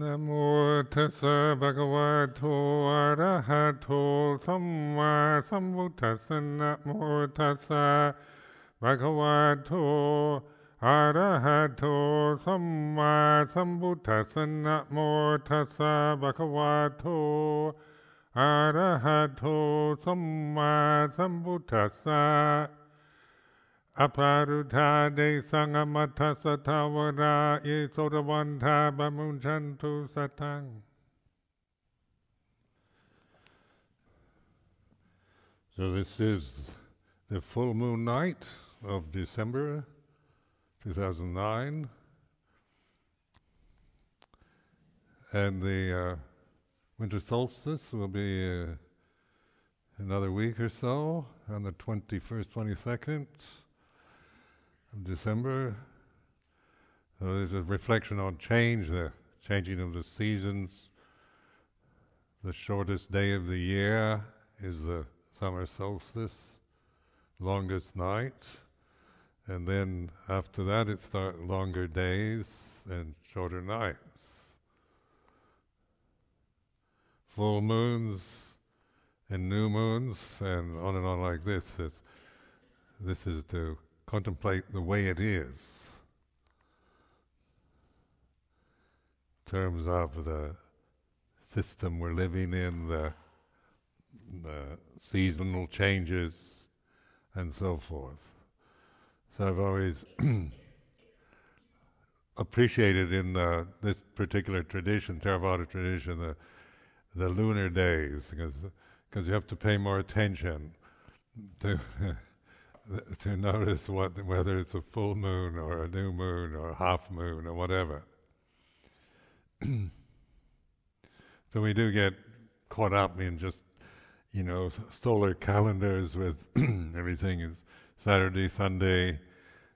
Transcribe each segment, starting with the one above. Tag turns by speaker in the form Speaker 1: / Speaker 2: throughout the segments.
Speaker 1: นะโมตัสสะภะคะวะโตอะระหะโตสัมมาสัมพุทธัสสะนะโมตัสสะภะคะวะโตอะระหะโตสัมมาสัมพุทธัสสะนะโมตัสสะภะคะวะโตอะระหะโตสัมมาสัมพุทธัสสะ Aparuta de Sangamata Satavara e Sodavanta Bamunchantu Satang. So this is the full moon night of December 2009. And the uh, winter solstice will be uh, another week or so on the 21st, 22nd of December. So there's a reflection on change, the changing of the seasons. The shortest day of the year is the summer solstice, longest night, and then after that it starts longer days and shorter nights. Full moons and new moons, and on and on like this. It's, this is to contemplate the way it is. In terms of the system we're living in, the, the seasonal changes, and so forth. So I've always appreciated in the, this particular tradition, Theravada tradition, the, the lunar days, because because you have to pay more attention to to notice what whether it's a full moon or a new moon or a half moon or whatever. so we do get caught up in just you know solar calendars with everything is Saturday, Sunday,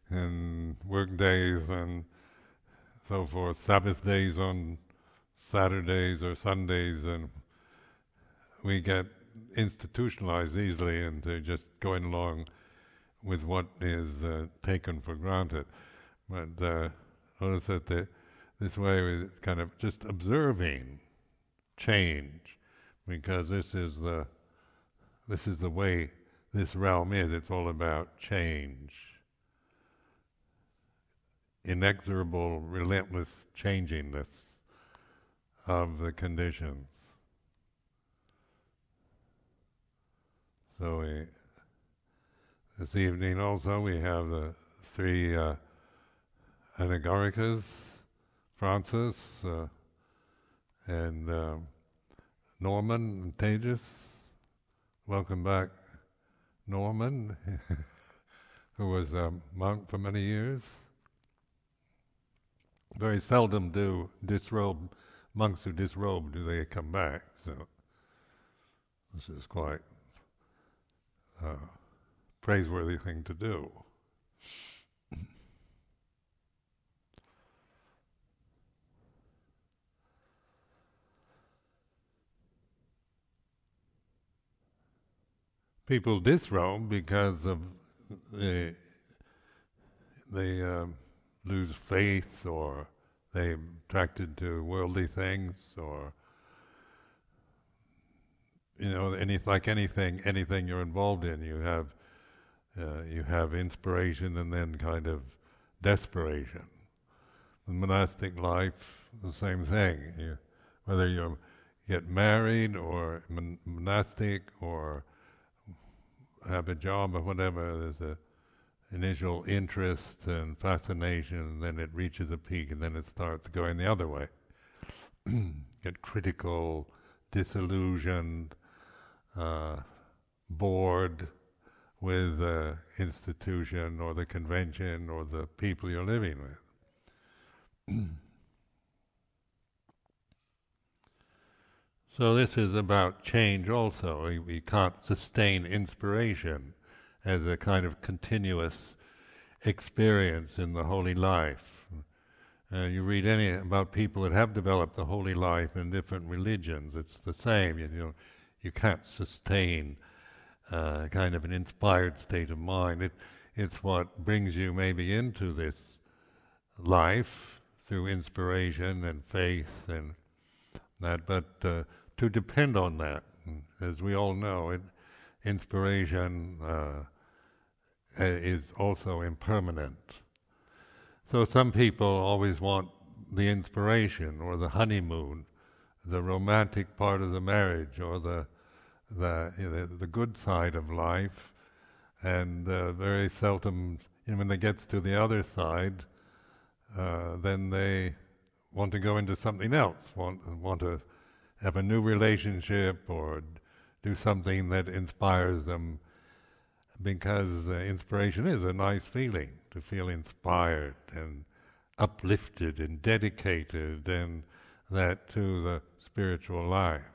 Speaker 1: and work days and so forth. Sabbath days on Saturdays or Sundays, and we get institutionalized easily into just going along with what is uh, taken for granted. But uh, notice that the, this way we're kind of just observing change, because this is the this is the way this realm is. It's all about change, inexorable, relentless changingness of the conditions. So we this evening also we have the three uh, Anagarikas, Francis, uh, and uh, Norman and Tejas. Welcome back, Norman, who was a monk for many years. Very seldom do disrobe monks who disrobe do they come back. So this is quite uh, praiseworthy thing to do. People disrobe because of the, they uh, lose faith or they're attracted to worldly things or you know any like anything anything you're involved in you have uh, you have inspiration and then kind of desperation. Monastic life, the same thing. You, whether you get married or mon- monastic or have a job or whatever, there's a initial interest and fascination, and then it reaches a peak, and then it starts going the other way. get critical, disillusioned, uh, bored, with the institution or the convention or the people you're living with. so this is about change also. We, can't sustain inspiration as a kind of continuous experience in the holy life. Uh, you read any about people that have developed the holy life in different religions, it's the same. You know, you can't sustain uh, kind of an inspired state of mind. It, it's what brings you maybe into this life through inspiration and faith and that, but uh, to depend on that, as we all know, it, inspiration uh, is also impermanent. So some people always want the inspiration or the honeymoon, the romantic part of the marriage or the the the good side of life, and uh, very seldom, when they get to the other side, uh, then they want to go into something else, want want to have a new relationship or do something that inspires them, because uh, inspiration is a nice feeling to feel inspired and uplifted and dedicated and that to the spiritual life.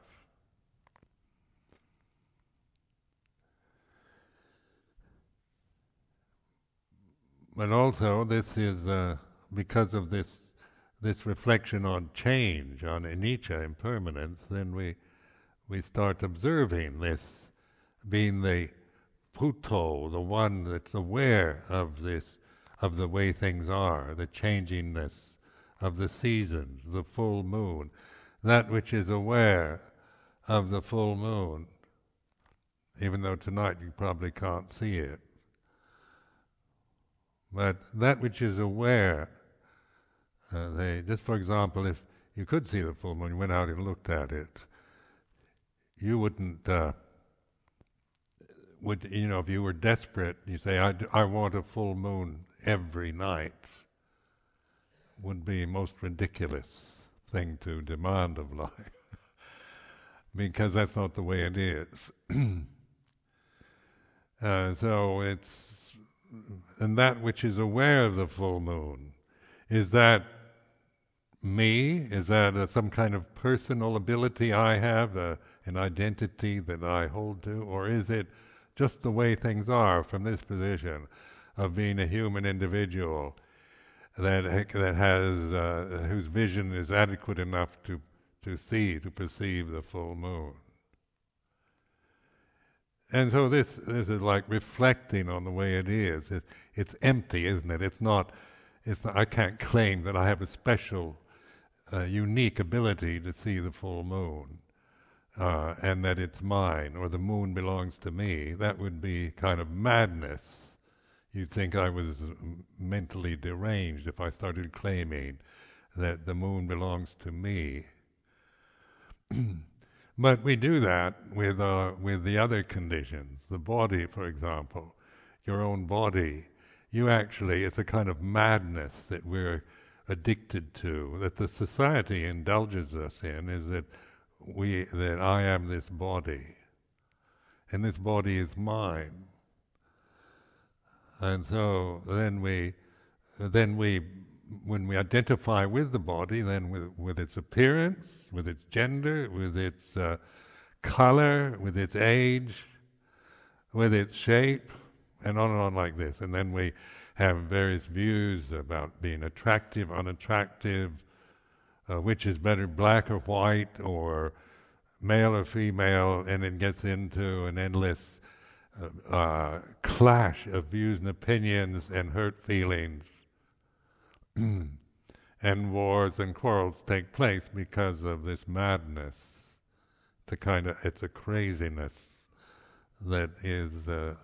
Speaker 1: But also, this is uh, because of this this reflection on change, on anicca, impermanence. Then we we start observing this, being the Buddho, the one that's aware of this, of the way things are, the changingness of the seasons, the full moon, that which is aware of the full moon, even though tonight you probably can't see it. But that which is aware, uh, they, just for example, if you could see the full moon, you went out and looked at it, you wouldn't, uh, would you know, if you were desperate, you say, I, I want a full moon every night, would be most ridiculous thing to demand of life, because that's not the way it is. uh, so it's, and that which is aware of the full moon, is that me? Is that uh, some kind of personal ability I have, uh, an identity that I hold to? Or is it just the way things are from this position of being a human individual that, that has, uh, whose vision is adequate enough to, to see, to perceive the full moon? And so this, this is like reflecting on the way it is. It, it's empty, isn't it? It's not, it's not, I can't claim that I have a special a unique ability to see the full moon, uh, and that it's mine or the moon belongs to me, that would be kind of madness. You'd think I was mentally deranged if I started claiming that the moon belongs to me. but we do that with uh, with the other conditions. The body, for example, your own body. You actually, it's a kind of madness that we're addicted to, that the society indulges us in, is that we that I am this body, and this body is mine. And so then we, then we, when we identify with the body, then with, with its appearance, with its gender, with its uh, color, with its age, with its shape, and on and on like this. And then we have various views about being attractive, unattractive, uh, which is better, black or white, or male or female, and it gets into an endless uh, uh, clash of views and opinions and hurt feelings. And wars and quarrels take place because of this madness. It's a kind of, it's a craziness that is uh,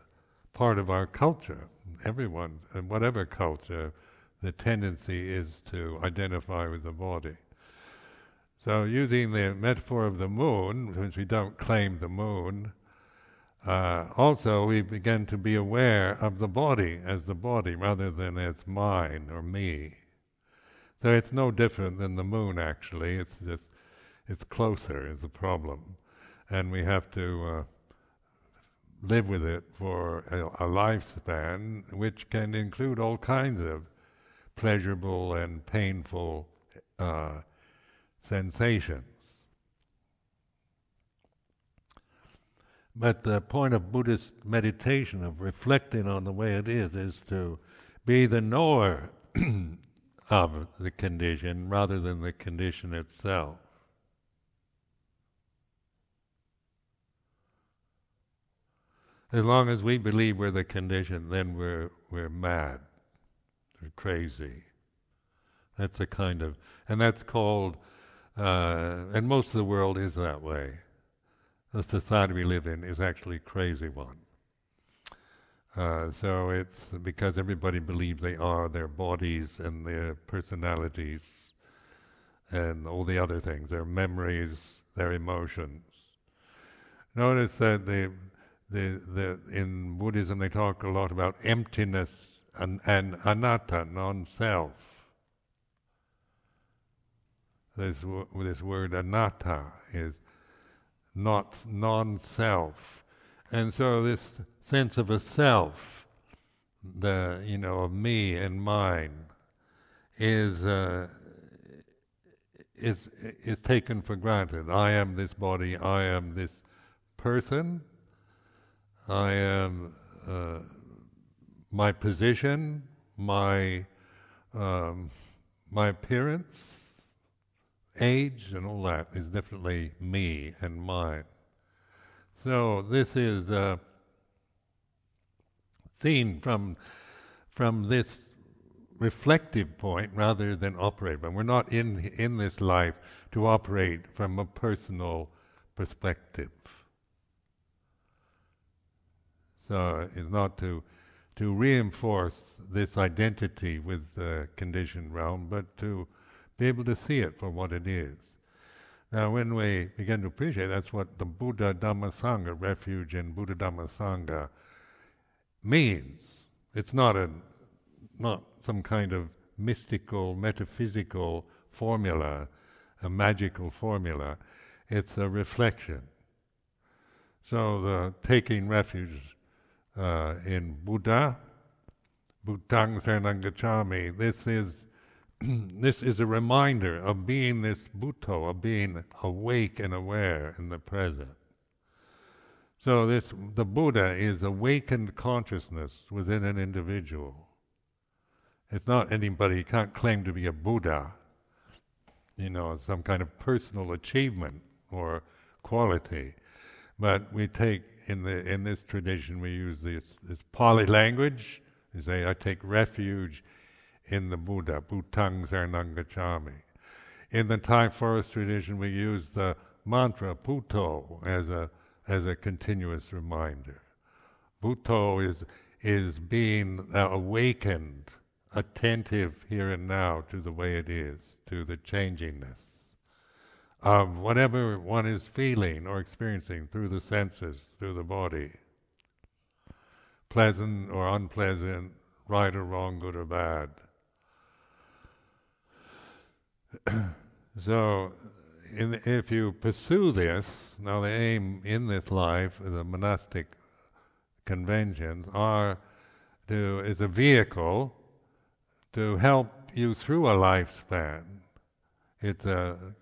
Speaker 1: part of our culture everyone, in whatever culture, the tendency is to identify with the body. So, using the metaphor of the moon, since we don't claim the moon, uh, also we begin to be aware of the body as the body rather than as mine or me. So it's no different than the moon. Actually, it's just it's closer is the problem, and we have to uh, live with it for a, a lifespan, which can include all kinds of pleasurable and painful uh, sensations. But the point of Buddhist meditation, of reflecting on the way it is, is to be the knower of the condition rather than the condition itself. As long as we believe we're the condition, then we're, we're mad, we're crazy. That's a kind of, and that's called, uh, and most of the world is that way. The society we live in is actually a crazy one. Uh, so it's because everybody believes they are their bodies and their personalities and all the other things, their memories, their emotions. Notice that the, the, the, in Buddhism they talk a lot about emptiness and, and anatta, non-self. This, this word anatta is not non-self. And so this sense of a self, the you know of me and mine, is uh, is is taken for granted. I am this body. I am this person. I am uh, my position, my um, my appearance, age, and all that is definitely me and mine. So this is. Uh, seen from, from this reflective point rather than operate. But we're not in, in this life to operate from a personal perspective. So it's not to, to reinforce this identity with the conditioned realm, but to be able to see it for what it is. Now, when we begin to appreciate, that's what the Buddha Dhamma Sangha, refuge in Buddha Dhamma Sangha, means. It's not a not some kind of mystical, metaphysical formula, a magical formula. It's a reflection. So the taking refuge uh, in Buddha, Buddhang Saranang Gacchami, this is this is a reminder of being this Buddho, of being awake and aware in the present. So this the Buddha is awakened consciousness within an individual. It's not anybody can't claim to be a Buddha, you know, some kind of personal achievement or quality. But we take in the in this tradition we use this this Pali language. We say, I take refuge in the Buddha, Buddhang Saranang Gacchami. In the Thai forest tradition we use the mantra Buddho as a as a continuous reminder. Buddho is, is being awakened, attentive here and now to the way it is, to the changingness of whatever one is feeling or experiencing through the senses, through the body. Pleasant or unpleasant, right or wrong, good or bad. so in, if you pursue this, now the aim in this life, the monastic conventions, are to is a vehicle to help you through a lifespan. It's a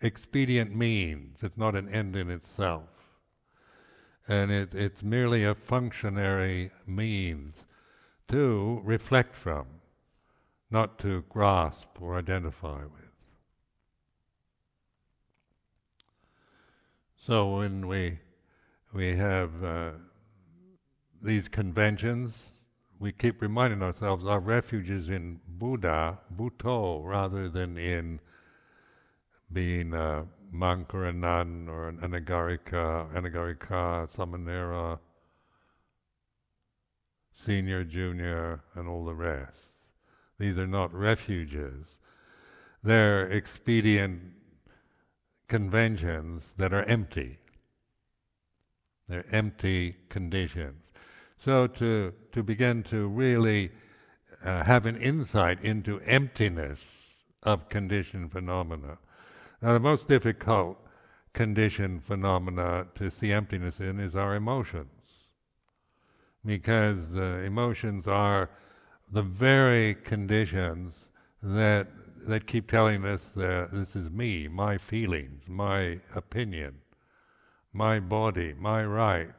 Speaker 1: expedient means. It's not an end in itself, and it, it's merely a functionary means to reflect from, not to grasp or identify with. So when we we have uh, these conventions, we keep reminding ourselves our refuge is in Buddha, Buddho, rather than in being a monk or a nun or an anagarika, anagarika, samanera, senior, junior, and all the rest. These are not refuges. They're expedient conventions that are empty. They're empty conditions. So to, to begin to really uh, have an insight into emptiness of conditioned phenomena. Now, the most difficult conditioned phenomena to see emptiness in is our emotions. Because uh, emotions are the very conditions that that keep telling us this is me, my feelings, my opinion, my body, my rights,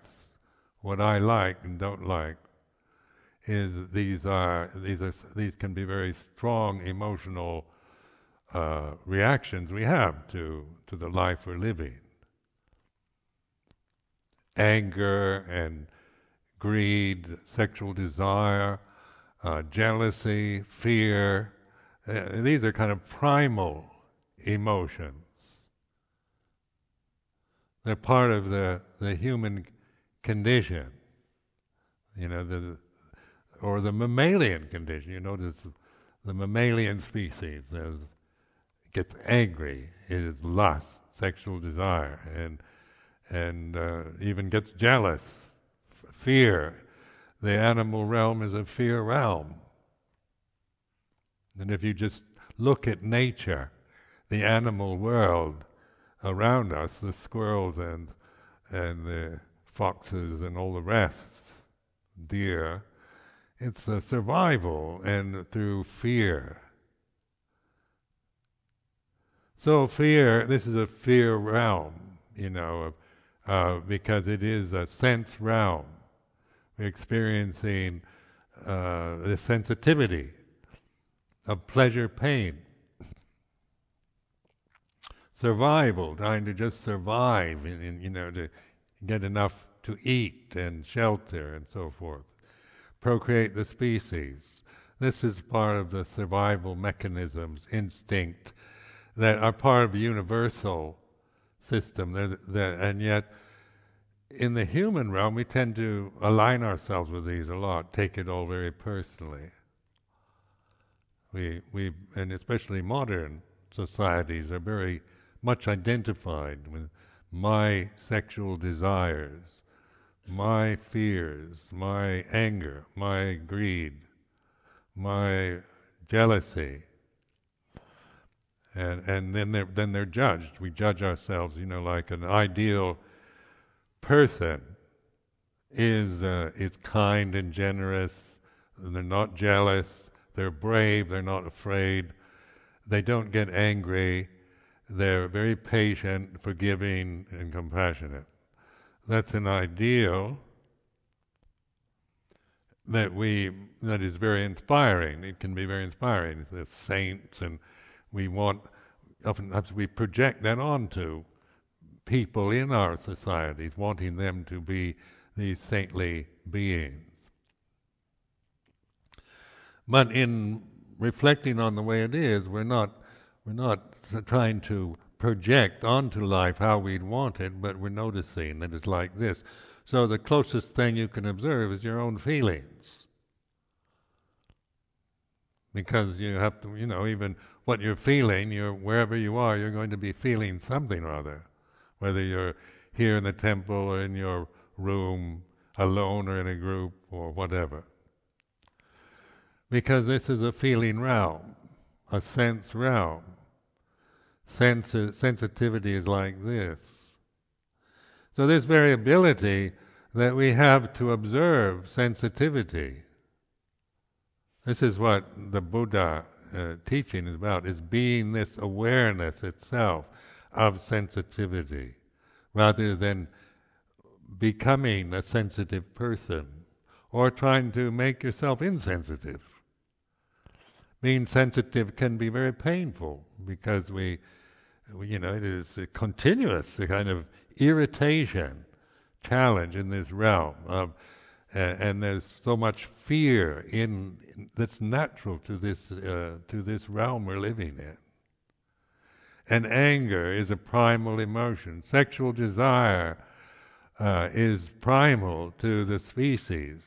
Speaker 1: what I like and don't like. Is these are these are these can be very strong emotional uh, reactions we have to to the life we're living. Anger and greed, sexual desire, uh, jealousy, fear, Uh, these are kind of primal emotions. They're part of the, the human condition, you know, the, or the mammalian condition. You notice the mammalian species gets angry, it is lust, sexual desire, and and uh, even gets jealous, f- fear. The animal realm is a fear realm. And if you just look at nature, the animal world around us, the squirrels and and the foxes and all the rest, deer, it's a survival and through fear. So fear, this is a fear realm, you know, uh, because it is a sense realm. We're experiencing uh, the sensitivity of pleasure, pain, survival, trying to just survive, in, in, you know, to get enough to eat and shelter and so forth, procreate the species. This is part of the survival mechanisms, instinct, that are part of a universal system. They're, they're, and yet, in the human realm, we tend to align ourselves with these a lot, take it all very personally. We, we, and especially modern societies are very much identified with my sexual desires, my fears, my anger, my greed, my jealousy. And, and then they're, then they're judged. We judge ourselves, you know, like an ideal person is, uh, is kind and generous, and they're not jealous, they're brave, they're not afraid, they don't get angry, they're very patient, forgiving, and compassionate. That's an ideal that we that is very inspiring. It can be very inspiring. The saints, and we want oftentimes we project that onto people in our societies, wanting them to be these saintly beings. But in reflecting on the way it is, we're not we're not trying to project onto life how we'd want it, but we're noticing that it's like this. So the closest thing you can observe is your own feelings. Because you have to, you know, even what you're feeling, you're wherever you are, you're going to be feeling something or other. Whether you're here in the temple or in your room, alone or in a group or whatever. Because this is a feeling realm, a sense realm sensi- sensitivity is like this. So, this variability that we have to observe sensitivity. This is what the Buddha uh, teaching is about, is being this awareness itself of sensitivity, rather than becoming a sensitive person or trying to make yourself insensitive. Being sensitive can be very painful because we you know, it is a continuous a kind of irritation, challenge in this realm. Um, and, and, there's so much fear in, in that's natural to this uh, to this realm we're living in. And anger is a primal emotion. Sexual desire uh, is primal to the species.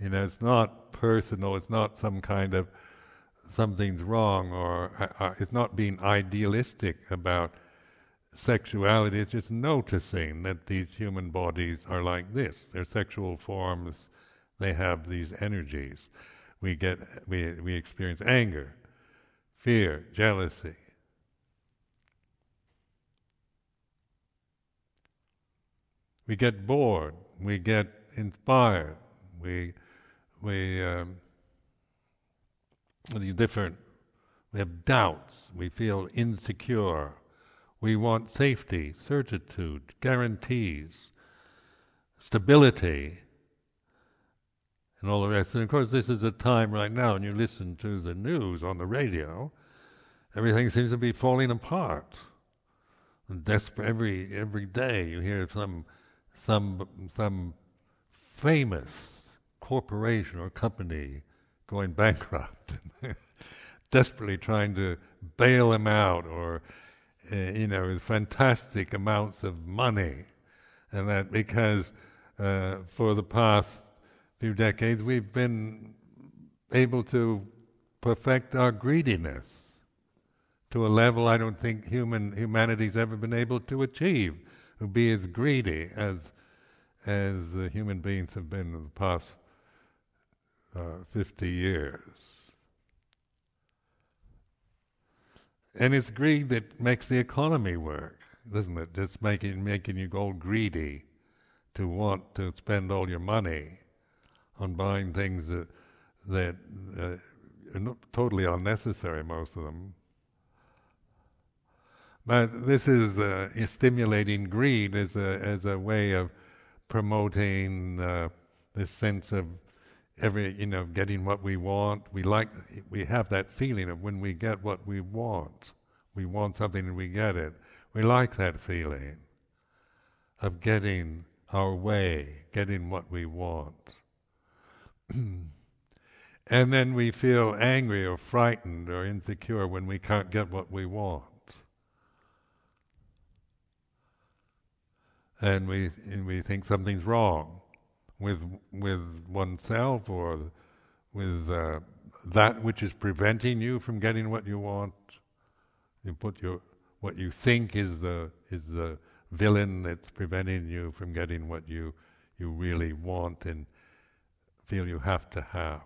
Speaker 1: You know, it's not personal. It's not some kind of something's wrong or uh, uh, it's not being idealistic about sexuality, it's just noticing that these human bodies are like this. They're sexual forms, they have these energies. We get we we experience anger, fear, jealousy. We get bored, we get inspired, we we um, the different. We have doubts. We feel insecure. We want safety, certitude, guarantees, stability, and all the rest. And of course, this is a time right now, and you listen to the news on the radio, everything seems to be falling apart. And desperate every every day, you hear some some some famous corporation or company going bankrupt, desperately trying to bail him out, or uh, you know, with fantastic amounts of money, and that because uh, for the past few decades we've been able to perfect our greediness to a level I don't think human humanity's ever been able to achieve, to be as greedy as as uh, human beings have been in the past uh, 50 years. And it's greed that makes the economy work, doesn't it? Just making making you go greedy to want to spend all your money on buying things that that uh, are not totally unnecessary, most of them. But this is uh, stimulating greed as a as a way of promoting uh, this sense of every you know getting what we want. We like we have that feeling of when we get what we want. We want something and we get it. We like that feeling of getting our way, getting what we want. and then we feel angry or frightened or insecure when we can't get what we want. And we, and we think something's wrong with, with oneself or with uh, that which is preventing you from getting what you want. You put your, what you think is the, is the villain that's preventing you from getting what you, you really want and feel you have to have.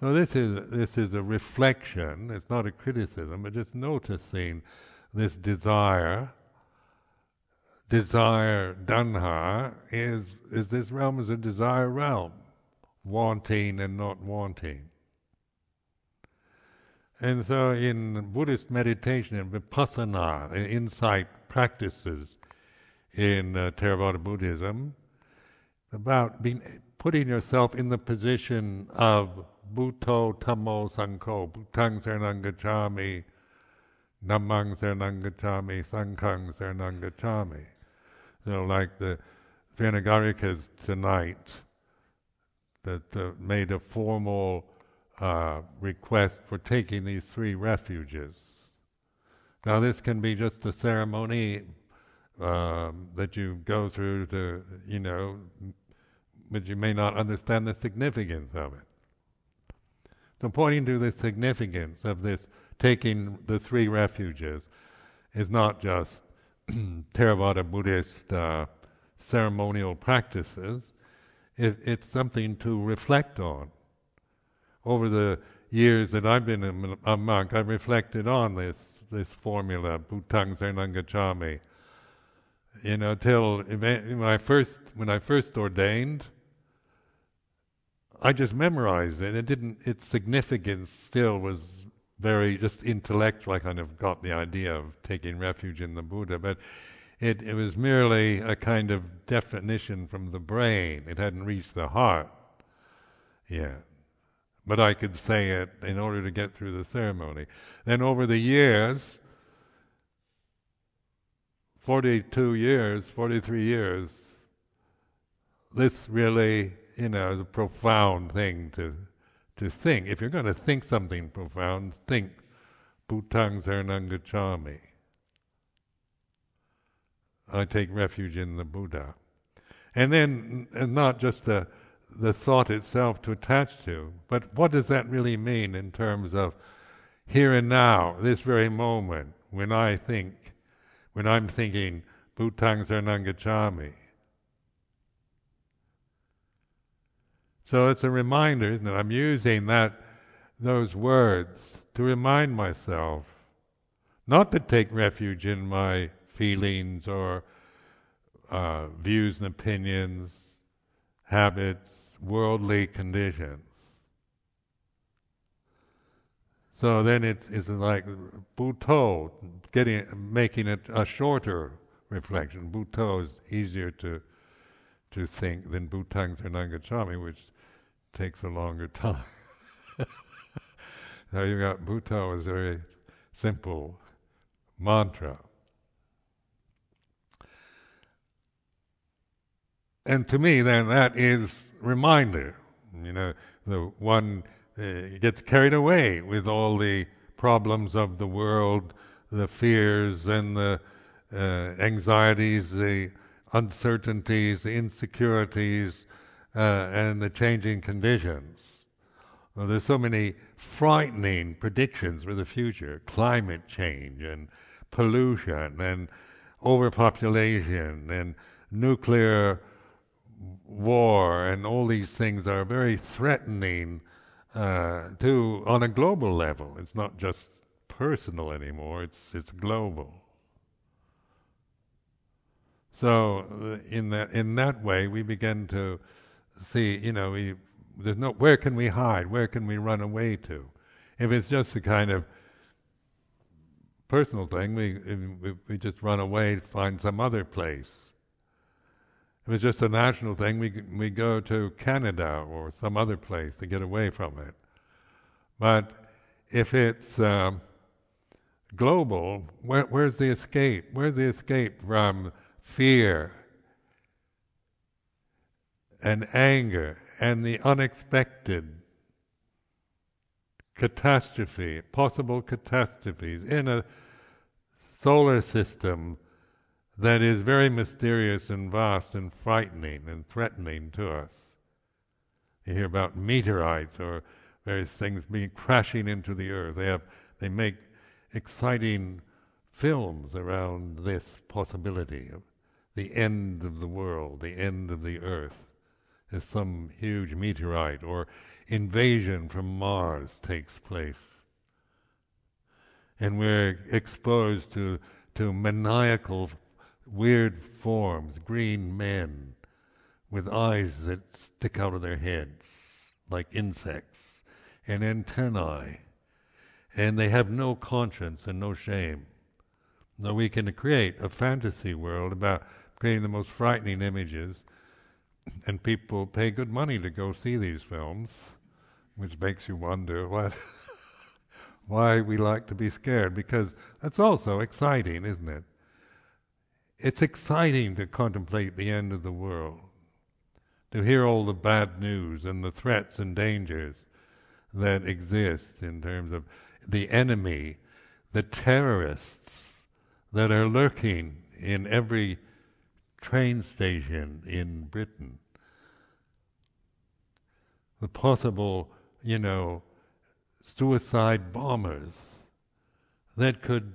Speaker 1: So this is this is a reflection. It's not a criticism, but just noticing this desire. Desire, tanha, is is this realm is a desire realm, wanting and not wanting. And so, in Buddhist meditation and vipassana, insight practices in uh, Theravada Buddhism, about being putting yourself in the position of Buddho Dhammo Sangho, Buddhang Saranang Gacchami, Dhammang Saranang Gacchami. So like the Anagarikas tonight that uh, made a formal uh, request for taking these three refuges. Now this can be just a ceremony um, that you go through to, you know, but you may not understand the significance of it. So pointing to the significance of this taking the three refuges is not just Theravada Buddhist uh, ceremonial practices, it, it's something to reflect on. Over the years that I've been a, a monk, I've reflected on this this formula, Buddhang Saranang. You know, till when I first when I first ordained, I just memorized it. It didn't. Its significance still was very just intellectual. I kind of got the idea of taking refuge in the Buddha, but it, it was merely a kind of definition from the brain. It hadn't reached the heart yet. But I could say it in order to get through the ceremony. Then over the years, 42 years, 43 years, this really you know, is a profound thing to to think. If you're going to think something profound, think Buddhang Saranang I take refuge in the Buddha. And then and not just the the thought itself to attach to, but what does that really mean in terms of here and now, this very moment, when I think, when I'm thinking Buddhang Saranang Gacchami, So it's a reminder that I'm using that those words to remind myself not to take refuge in my feelings or uh, views and opinions, habits, worldly conditions. So then it is like Buddho, getting making it a shorter reflection. Buddho is easier to to think than Buddhang Saranang Gacchami, which takes a longer time. now you got Buddho is a very simple mantra. And to me, then, that is reminder. You know, the one uh, gets carried away with all the problems of the world, the fears and the uh, anxieties, the uncertainties, the insecurities, uh, and the changing conditions. Well, there's so many frightening predictions for the future climate change and pollution and overpopulation and nuclear war and all these things are very threatening uh, to on a global level. It's not just personal anymore. It's it's global. So uh, in that in that way, we begin to see. You know, we there's no where can we hide? Where can we run away to? If it's just a kind of personal thing, we we, we just run away, to find some other place. If it's just a national thing, we we go to Canada or some other place to get away from it. But if it's um, global, where, where's the escape? Where's the escape from fear and anger and the unexpected catastrophe, possible catastrophes in a solar system that is very mysterious and vast and frightening and threatening to us. You hear about meteorites or various things being crashing into the earth. They have they make exciting films around this possibility of the end of the world, the end of the earth, as some huge meteorite or invasion from Mars takes place. And we're exposed to, to maniacal, weird forms, green men with eyes that stick out of their heads like insects, and antennae and they have no conscience and no shame. So we can create a fantasy world about creating the most frightening images, and people pay good money to go see these films, which makes you wonder what why we like to be scared, because that's also exciting, isn't it? It's exciting to contemplate the end of the world, to hear all the bad news and the threats and dangers that exist in terms of the enemy, the terrorists that are lurking in every train station in Britain, the possible, you know, suicide bombers that could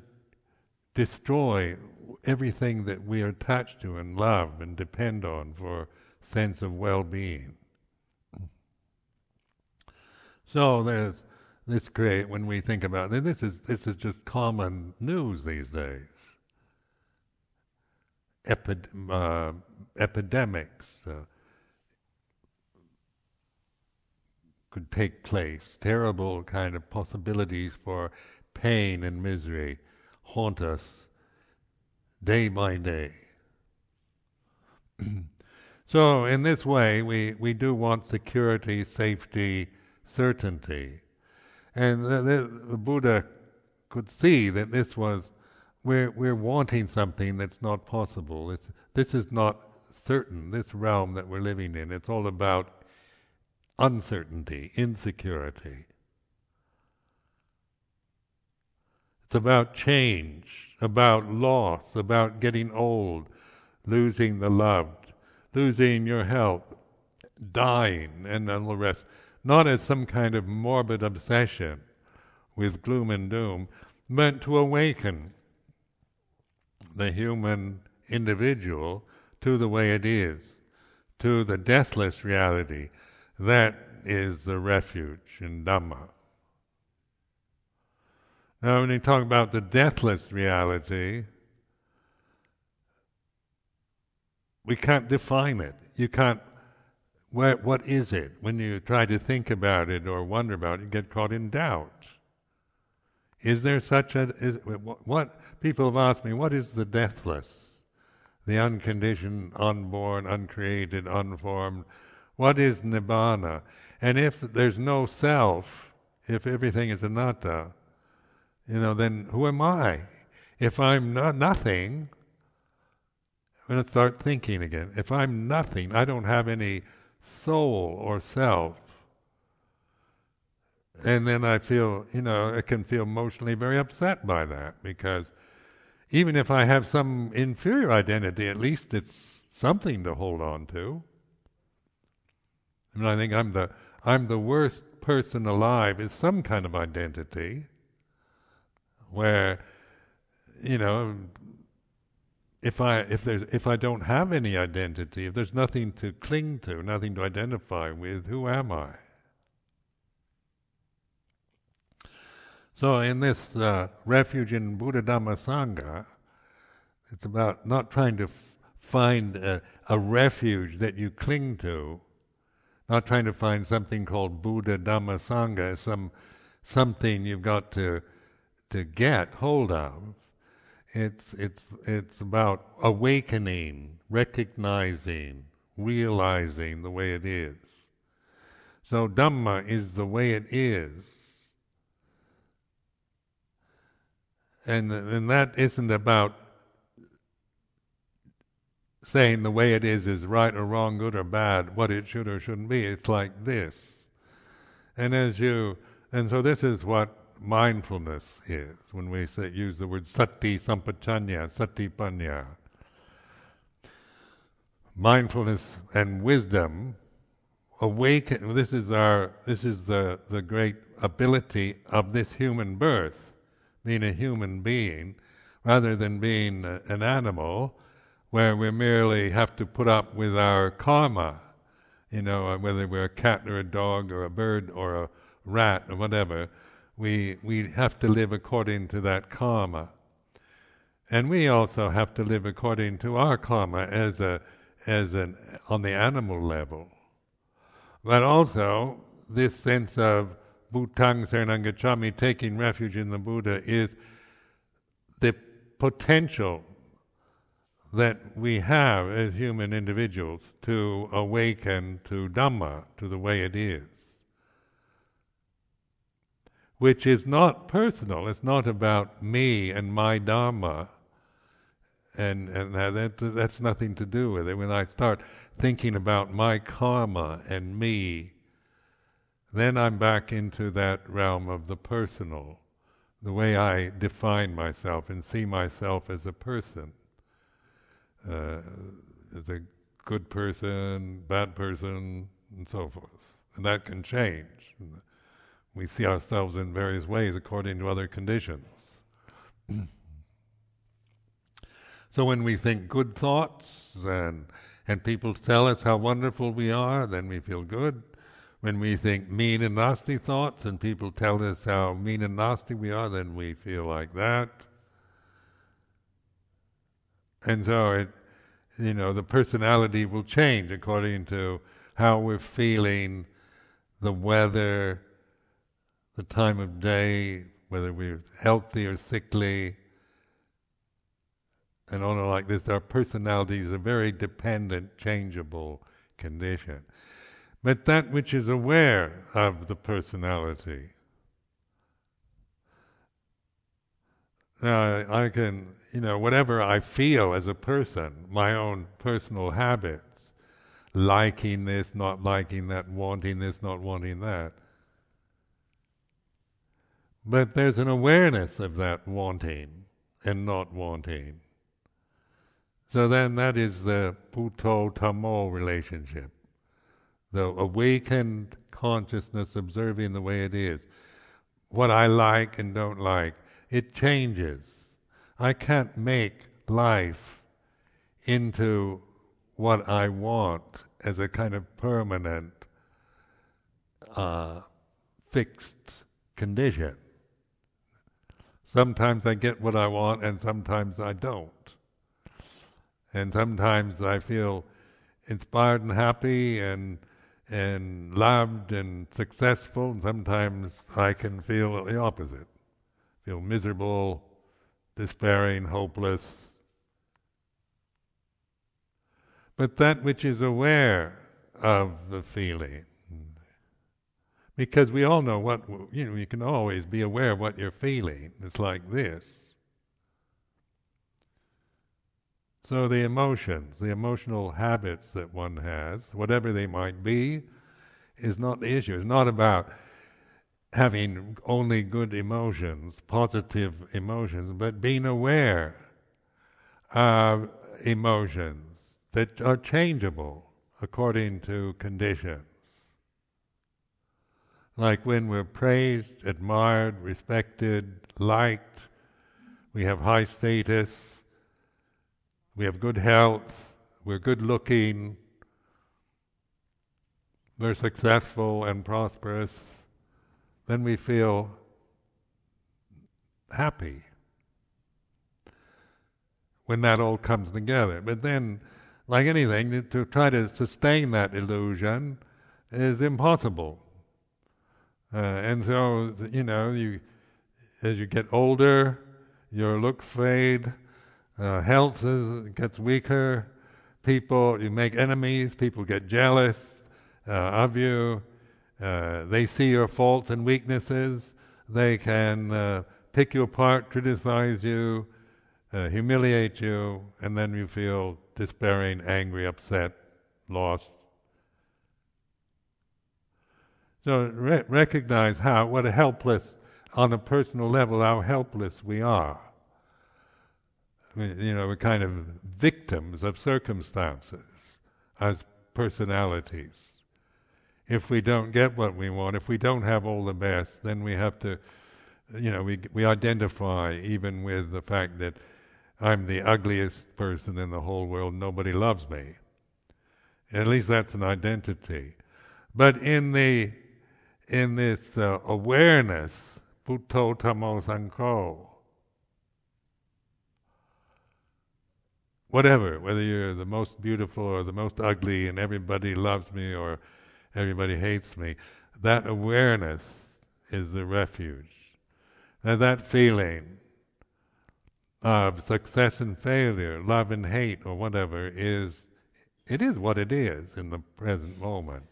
Speaker 1: destroy everything that we are attached to and love and depend on for sense of well-being. So there's this great when we think about. This is this is just common news these days. Uh, epidemics uh, could take place. Terrible kind of possibilities for pain and misery haunt us day by day. so, in this way, we, we do want security, safety, certainty. And the, the Buddha could see that this was we're we're wanting something that's not possible. It's, this is not certain. This realm that we're living in, it's all about uncertainty, insecurity. It's about change, about loss, about getting old, losing the loved, losing your health, dying, and all the rest not as some kind of morbid obsession with gloom and doom, but to awaken the human individual to the way it is, to the deathless reality. That is the refuge in Dhamma. Now, when you talk about the deathless reality, we can't define it. You can't what, what is it? When you try to think about it or wonder about it, you get caught in doubt. Is there such a, is, what, people have asked me, what is the deathless? The unconditioned, unborn, uncreated, unformed. What is nibbana? And if there's no self, if everything is anatta, you know, then who am I? If I'm not nothing, I'm going to start thinking again. If I'm nothing, I don't have any soul or self, And then I feel, you know, I can feel emotionally very upset by that because even if I have some inferior identity, at least it's something to hold on to. I mean, I think I'm the I'm the worst person alive is some kind of identity where, you know, if I if there's if I don't have any identity, if there's nothing to cling to, nothing to identify with, who am I? So in this uh, refuge in Buddha Dhamma Sangha, it's about not trying to f- find a, a refuge that you cling to, not trying to find something called Buddha Dhamma Sangha, some something you've got to to get hold of. It's it's it's about awakening, recognizing, realizing the way it is. So Dhamma is the way it is. And, and that isn't about saying the way it is is right or wrong, good or bad, what it should or shouldn't be. It's like this. And as you, and so this is what mindfulness is when we say, use the word sati sampajanya, sati panya. Mindfulness and wisdom awaken. This is our. This is the the great ability of this human birth, being a human being, rather than being an animal where we merely have to put up with our karma, you know, whether we're a cat or a dog or a bird or a rat or whatever, we, we have to live according to that karma. And we also have to live according to our karma as a, as an, on the animal level. But also, this sense of Buddhang Saranagachami, taking refuge in the Buddha, is the potential that we have as human individuals to awaken to Dhamma, to the way it is. Which is not personal, it's not about me and my Dharma, and, and that, that's nothing to do with it. When I start thinking about my karma and me, then I'm back into that realm of the personal, the way I define myself and see myself as a person uh, is a good person, bad person, and so forth. And that can change. We see ourselves in various ways according to other conditions. so when we think good thoughts and and people tell us how wonderful we are, then we feel good. When we think mean and nasty thoughts and people tell us how mean and nasty we are, then we feel like that. And so it, you know, the personality will change according to how we're feeling, the weather, the time of day, whether we're healthy or sickly, and on like this. Our personality is a very dependent, changeable condition. But that which is aware of the personality Now, I can, you know, whatever I feel as a person, my own personal habits, liking this, not liking that, wanting this, not wanting that. But there's an awareness of that wanting and not wanting. So then that is the Buddho Dhammo relationship. The awakened consciousness observing the way it is. What I like and don't like it changes. I can't make life into what I want as a kind of permanent, uh, fixed condition. Sometimes I get what I want, and sometimes I don't. And sometimes I feel inspired and happy and and loved and successful, and sometimes I can feel the opposite feel miserable, despairing, hopeless. But that which is aware of the feeling, because we all know what, you know, you can always be aware of what you're feeling. It's like this. So the emotions, the emotional habits that one has, whatever they might be, is not the issue. It's not about having only good emotions, positive emotions, but being aware of emotions that are changeable according to conditions. Like when we're praised, admired, respected, liked, we have high status, we have good health, we're good looking, we're successful and prosperous, then we feel happy when that all comes together. But then, like anything, to try to sustain that illusion is impossible. Uh, and so, you know, you as you get older, your looks fade, uh, health is, gets weaker, people, you make enemies, people get jealous uh, of you, uh, they see your faults and weaknesses, they can uh, pick you apart, criticize you, uh, humiliate you, and then you feel despairing, angry, upset, lost. So re- recognize how, what a helpless, on a personal level, how helpless we are you know, we're kind of victims of circumstances as personalities. If we don't get what we want, if we don't have all the best, then we have to, you know, we we identify even with the fact that I'm the ugliest person in the whole world. Nobody loves me. At least that's an identity. But in the in this uh, awareness, Buddho Dhammo Sangho, whatever, whether you're the most beautiful or the most ugly and everybody loves me or everybody hates me, that awareness is the refuge. And that feeling of success and failure, love and hate, or whatever, is it is what it is in the present moment.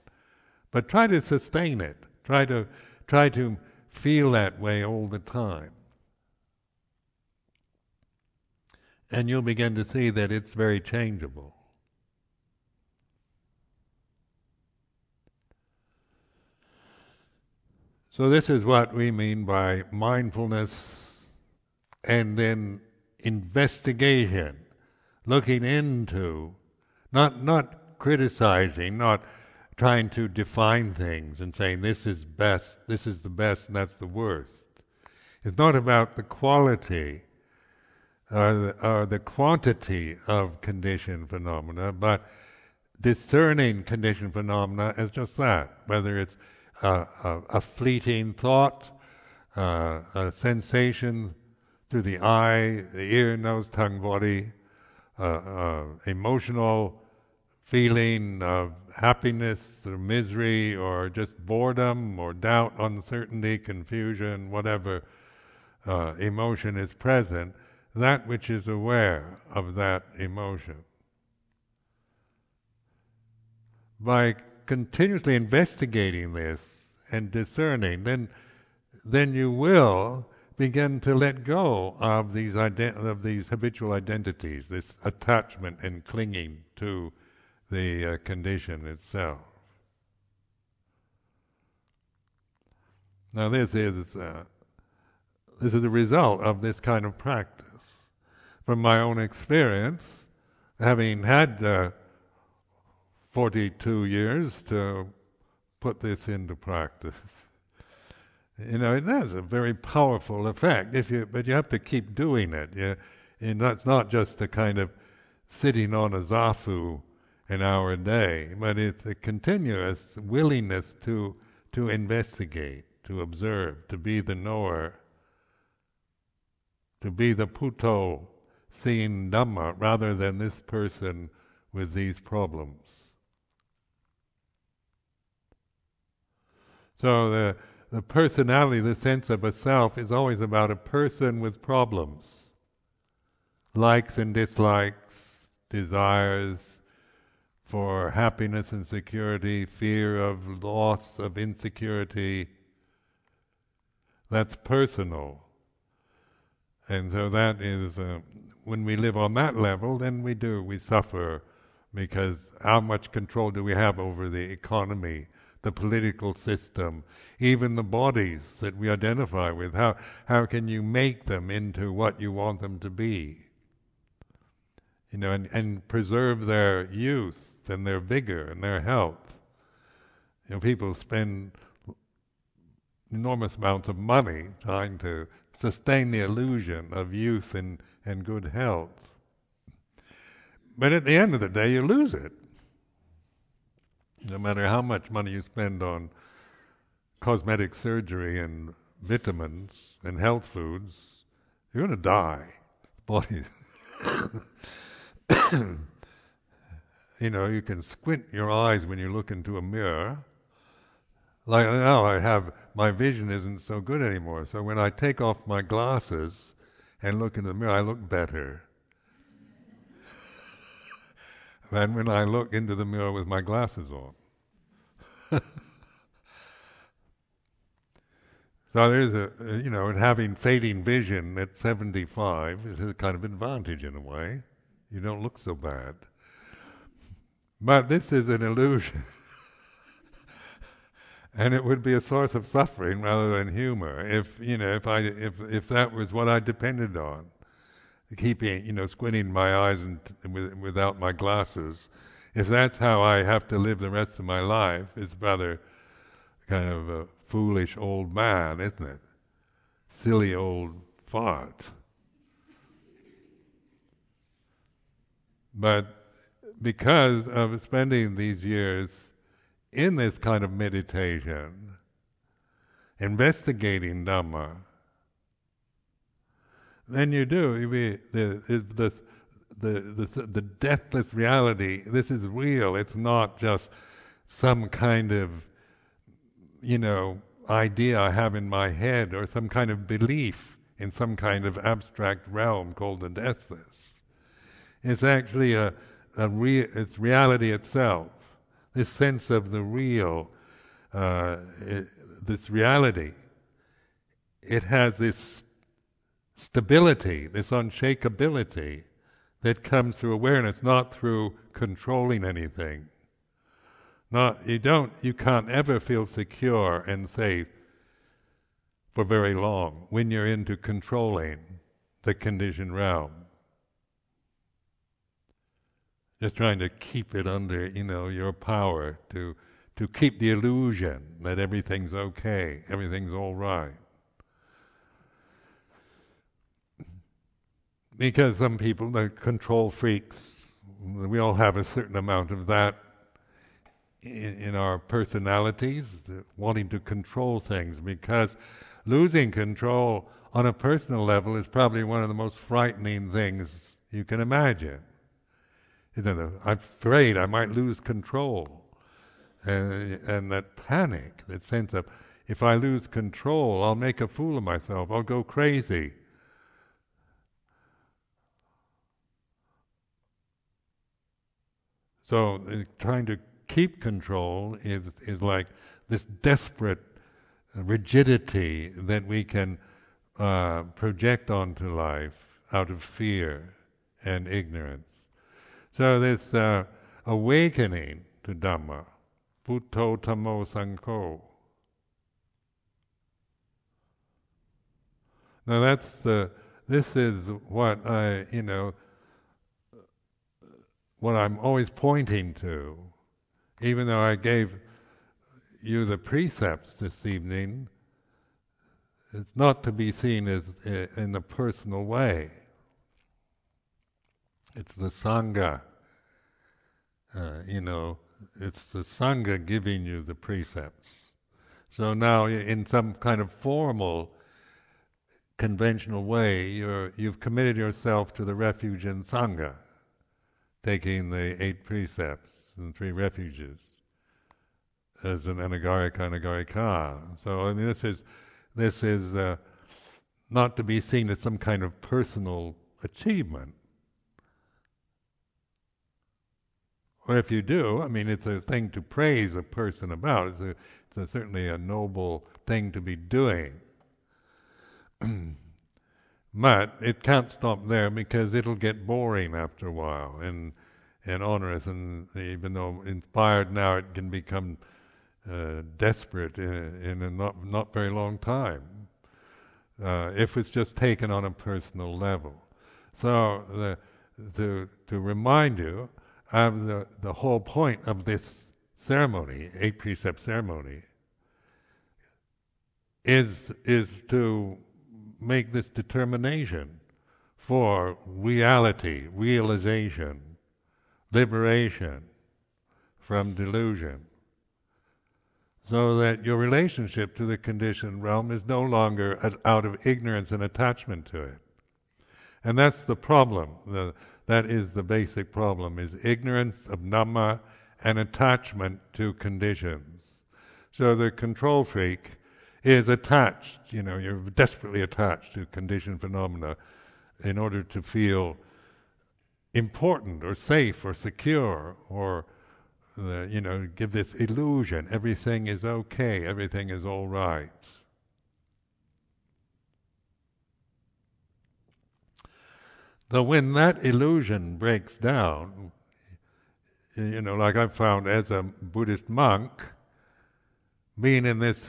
Speaker 1: But try to sustain it. Try to try to feel that way all the time. And you'll begin to see that it's very changeable. So, this is what we mean by mindfulness and then investigation, looking into, not, not criticizing, not trying to define things and saying this is best, this is the best, and that's the worst. It's not about the quality the, or the quantity of conditioned phenomena, but discerning conditioned phenomena is just that, whether it's a, a, a fleeting thought, uh, a sensation through the eye, the ear, nose, tongue, body, uh, uh, emotional feeling of happiness or misery or just boredom or doubt, uncertainty, confusion, whatever uh, emotion is present, that which is aware of that emotion. By continuously investigating this and discerning, then, then you will begin to let go of these ident- of these habitual identities, this attachment and clinging to the uh, condition itself. Now, this is uh, this is the result of this kind of practice from my own experience, having had uh, 42 years to put this into practice. You know, it has a very powerful effect. If you, but you have to keep doing it. You, and that's not just a kind of sitting on a zafu an hour a day, but it's a continuous willingness to to investigate, to observe, to be the knower, to be the Buddho seeing Dhamma rather than this person with these problems. So the, the personality, the sense of a self, is always about a person with problems. Likes and dislikes, desires for happiness and security, fear of loss, of insecurity. That's personal. And so that is uh, when we live on that level, then we do, we suffer because how much control do we have over the economy, the political system, even the bodies that we identify with. How, how can you make them into what you want them to be? You know, and, and preserve their youth and their vigor and their health. You know, people spend enormous amounts of money trying to sustain the illusion of youth and, and good health. But at the end of the day, you lose it. No matter how much money you spend on cosmetic surgery and vitamins and health foods, you're going to die. Body. you know, you can squint your eyes when you look into a mirror. Like now, I have my vision isn't so good anymore. So when I take off my glasses and look in the mirror, I look better than when I look into the mirror with my glasses on. so there's a, uh, you know, having fading vision at 75 is a kind of advantage in a way. You don't look so bad. But this is an illusion. and it would be a source of suffering rather than humor if, you know, if I, if, if that was what I depended on. Keeping, you know, squinting my eyes and with, without my glasses. If that's how I have to live the rest of my life, it's rather kind of a foolish old man, isn't it? Silly old fart. But because of spending these years in this kind of meditation, investigating Dhamma, then you do. You be, the, the, the, the, deathless reality, this is real. It's not just some kind of, you know, idea I have in my head or some kind of belief in some kind of abstract realm called the deathless. It's actually a, a rea- it's reality itself. This sense of the real, uh, it, this reality, it has this stability, this unshakability that comes through awareness, not through controlling anything. Not you don't you can't ever feel secure and safe for very long when you're into controlling the conditioned realm. Just trying to keep it under, you know, your power to to keep the illusion that everything's okay, everything's all right. because some people, the control freaks, we all have a certain amount of that in, in our personalities, wanting to control things, because losing control on a personal level is probably one of the most frightening things you can imagine. You know, I'm afraid I might lose control. And, and that panic, that sense of, if I lose control, I'll make a fool of myself, I'll go crazy. So uh, trying to keep control is is like this desperate rigidity that we can uh, project onto life out of fear and ignorance. So this uh, awakening to Dhamma, Buddho Dhammo Sangho. Now that's the. This is what I, you know, what I'm always pointing to, even though I gave you the precepts this evening, it's not to be seen as uh, in a personal way. It's the sangha. Uh, you know, it's the sangha giving you the precepts. So now, in some kind of formal, conventional way, you're, you've committed yourself to the refuge in sangha taking the eight precepts and three refuges as an anagarika anagarika. So I mean, this is this is uh, not to be seen as some kind of personal achievement. Or if you do, I mean, it's a thing to praise a person about. It's, a, it's a, certainly a noble thing to be doing. But it can't stop there because it'll get boring after a while and and onerous. And even though inspired now, it can become uh, desperate in, in, a not, not very long time, uh, if it's just taken on a personal level. So, the, to, to remind you of the, the whole point of this ceremony, eight precept ceremony, is, is to make this determination for reality, realization, liberation from delusion. So that your relationship to the conditioned realm is no longer out of ignorance and attachment to it. And that's the problem. The, that is the basic problem, is ignorance of Dhamma and attachment to conditions. So the control freak is attached, you know, you're desperately attached to conditioned phenomena in order to feel important or safe or secure or uh, you know give this illusion everything is okay everything is all right so when that illusion breaks down you know like i've found as a buddhist monk being in this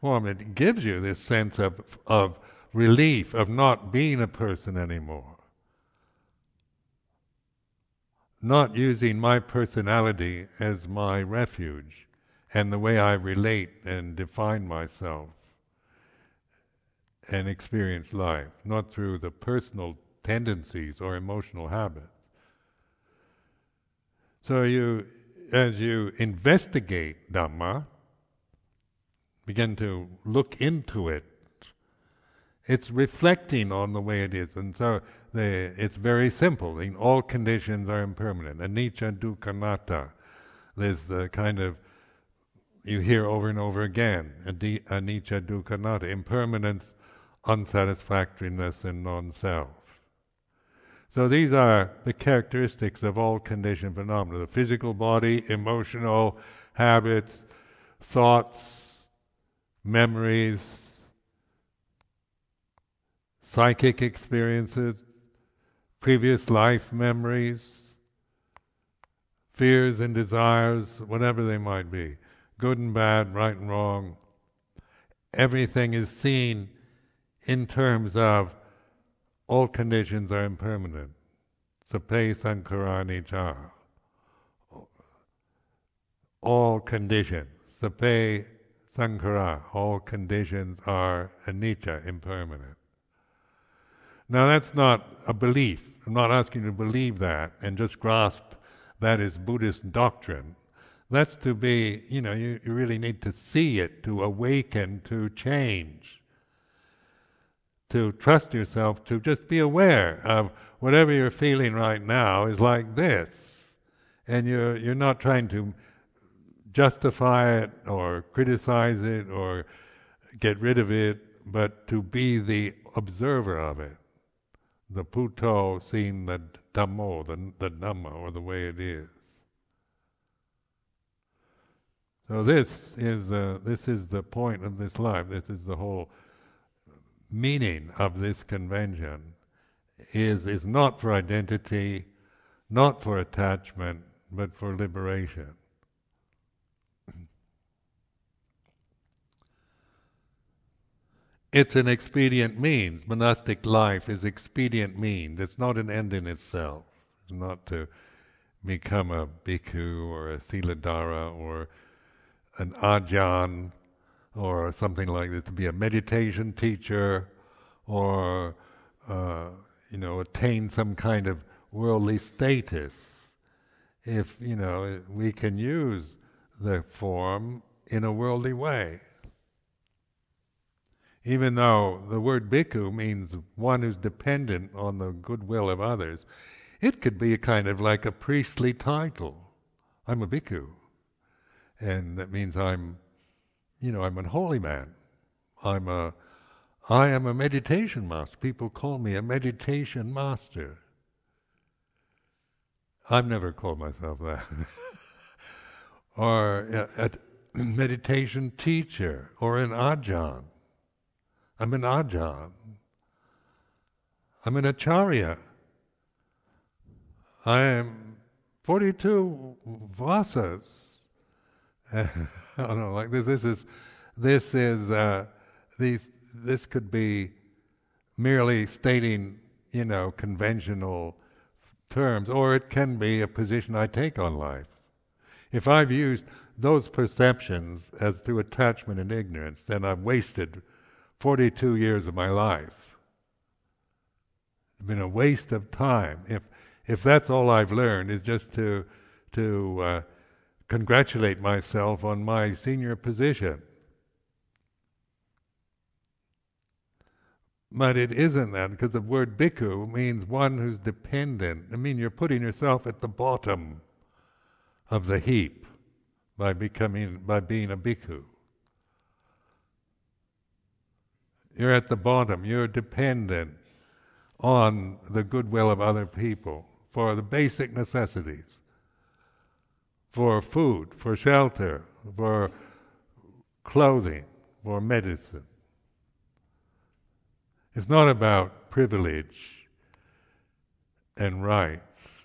Speaker 1: form it gives you this sense of of relief of not being a person anymore. Not using my personality as my refuge and the way I relate and define myself and experience life, not through the personal tendencies or emotional habits. So you, as you investigate Dhamma, begin to look into it, it's reflecting on the way it is. And so the, it's very simple. In all conditions are impermanent. Anicca dukkha. There's the kind of you hear over and over again. Anicca dukkha. Impermanence, unsatisfactoriness, and non-self. So these are the characteristics of all conditioned phenomena: the physical body, emotional habits, thoughts, memories, psychic experiences, previous life memories, fears and desires, whatever they might be, good and bad, right and wrong. Everything is seen in terms of all conditions are impermanent. Sabbe sankhara anicca. All conditions. Sabbe sankhara. All conditions are anicca, impermanent. Now that's not a belief. I'm not asking you to believe that and just grasp that is Buddhist doctrine. That's to be, you know, you, you really need to see it, to awaken, to change, to trust yourself, to just be aware of whatever you're feeling right now is like this. And you're, you're not trying to justify it or criticize it or get rid of it, but to be the observer of it the Buddho seeing the Dhammo, the, the Dhamma, or the way it is. So this is this is the point of this life. This is the whole meaning of this convention. Is is not for identity, not for attachment, but for liberation. It's an expedient means. Monastic life is expedient means. It's not an end in itself. It's not to become a bhikkhu or a siladhara or an ajahn or something like this, to be a meditation teacher or, uh, you know, attain some kind of worldly status. If, you know, we can use the form in a worldly way even though the word bhikkhu means one who's dependent on the goodwill of others, it could be a kind of like a priestly title. I'm a bhikkhu. And that means I'm, you know, I'm a holy man. I'm a, I am a meditation master. People call me a meditation master. I've never called myself that. or uh, a, a meditation teacher, or an ajahn. I'm an Ajahn. I'm an Acharya. I am 42 vassas I don't know, like this. This is this is uh, these. This could be merely stating, you know, conventional terms, or it can be a position I take on life. If I've used those perceptions as through attachment and ignorance, then I've wasted 42 years of my life. It's been a waste of time. If if that's all I've learned is just to to uh, congratulate myself on my senior position. But it isn't that because the word bhikkhu means one who's dependent. I mean, you're putting yourself at the bottom of the heap by becoming by being a bhikkhu. You're at the bottom. You're dependent on the goodwill of other people for the basic necessities, for food, for shelter, for clothing, for medicine. It's not about privilege and rights.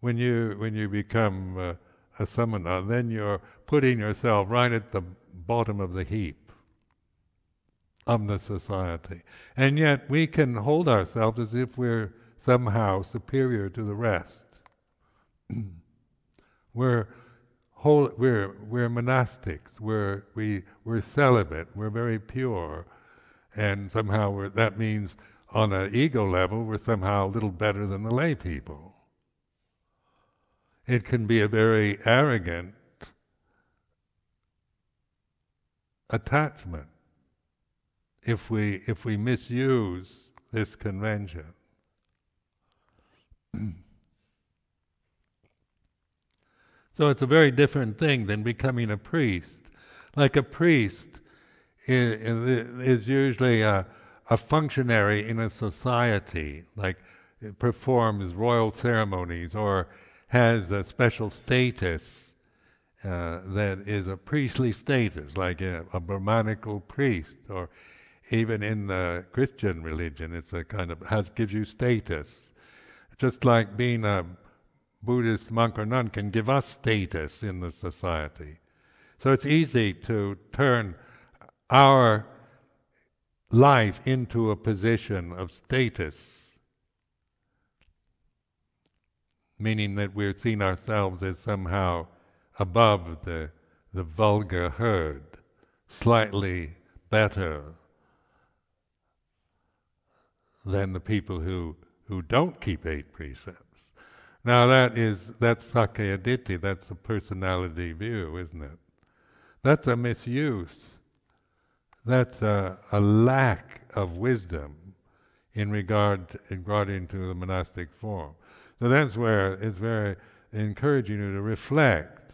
Speaker 1: When you when you become uh, a samana, then you're putting yourself right at the bottom of the heap of the society. And yet we can hold ourselves as if we're somehow superior to the rest. we're whole, we're we're monastics. We're we we're celibate. We're very pure, and somehow that means on an ego level we're somehow a little better than the lay people. It can be a very arrogant attachment if we if we misuse this convention. so it's a very different thing than becoming a priest. Like a priest is, is usually a, a functionary in a society, like performs royal ceremonies or has a special status uh, that is a priestly status, like a, a Brahmanical priest, or even in the Christian religion, it's a kind of has gives you status, just like being a Buddhist monk or nun can give us status in the society. So it's easy to turn our life into a position of status meaning that we're seeing ourselves as somehow above the, the vulgar herd, slightly better than the people who, who don't keep eight precepts. Now that is that's Sakkaya Ditthi, that's a personality view, isn't it? That's a misuse. That's a, a lack of wisdom in regard in regard into the monastic form. So that's where it's very encouraging you to reflect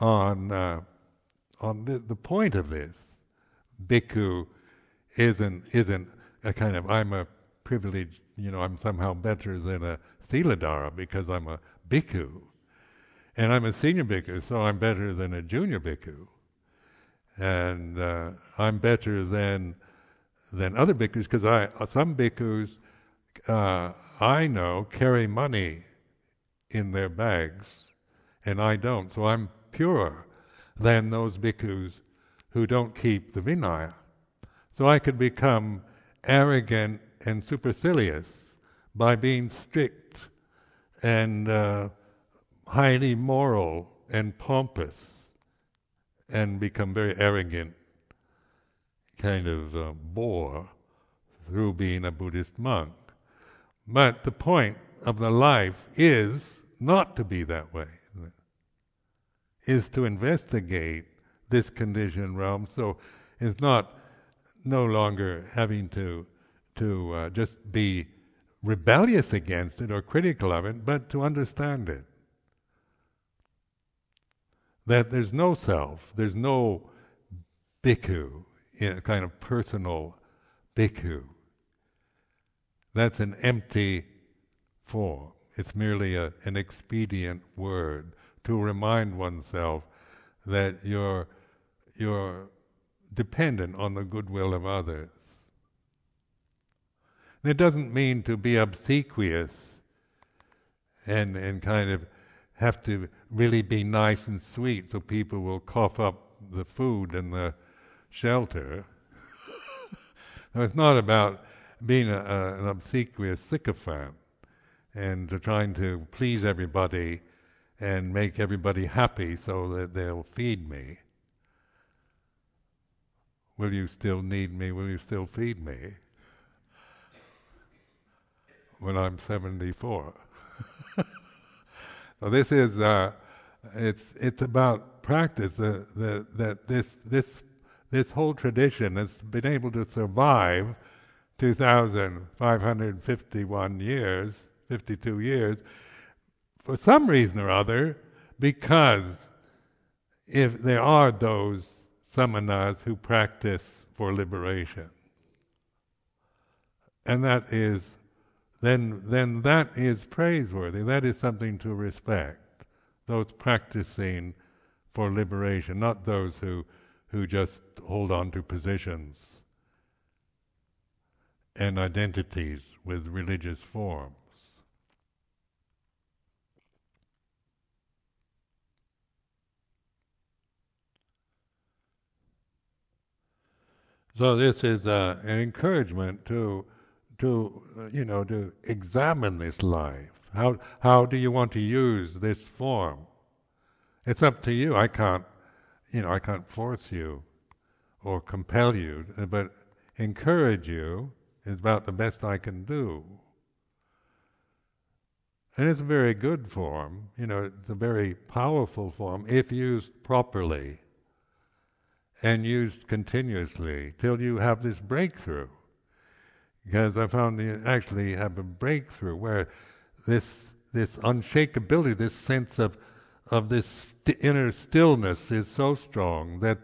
Speaker 1: on uh, on the, the point of this. Bhikkhu isn't isn't a kind of I'm a privileged, you know, I'm somehow better than a Siladhara because I'm a bhikkhu. And I'm a senior bhikkhu, so I'm better than a junior bhikkhu. And uh, I'm better than than other bhikkhus because I some bhikkhus uh, I know carry money in their bags, and I don't. So I'm purer than those bhikkhus who don't keep the Vinaya. So I could become arrogant and supercilious by being strict and uh, highly moral and pompous and become very arrogant kind of uh, bore through being a Buddhist monk. But the point of the life is not to be that way, is to investigate this conditioned realm. So it's not no longer having to to uh, just be rebellious against it or critical of it, but to understand it. That there's no self, there's no bhikkhu, a kind of personal bhikkhu. That's an empty form. It's merely a, an expedient word to remind oneself that you're, you're dependent on the goodwill of others. And it doesn't mean to be obsequious and, and kind of have to really be nice and sweet so people will cough up the food and the shelter. no, it's not about being a, a, an obsequious sycophant and trying to please everybody and make everybody happy so that they'll feed me. Will you still need me? Will you still feed me? When I'm 74. so this is, uh, it's, it's about practice, uh, the, that this, this, this whole tradition has been able to survive 2,551 years, 52 years, for some reason or other, because if there are those samanas who practice for liberation, and that is then then that is praiseworthy. That is something to respect. Those practicing for liberation, not those who who just hold on to positions and identities with religious forms. So this is uh, an encouragement to, to uh, you know, to examine this life. How how do you want to use this form? It's up to you. I can't, you know, I can't force you or compel you, but encourage you is about the best I can do. And it's a very good form, you know, it's a very powerful form if used properly and used continuously till you have this breakthrough. Because I found you actually have a breakthrough where this this unshakability, this sense of of this st- inner stillness is so strong that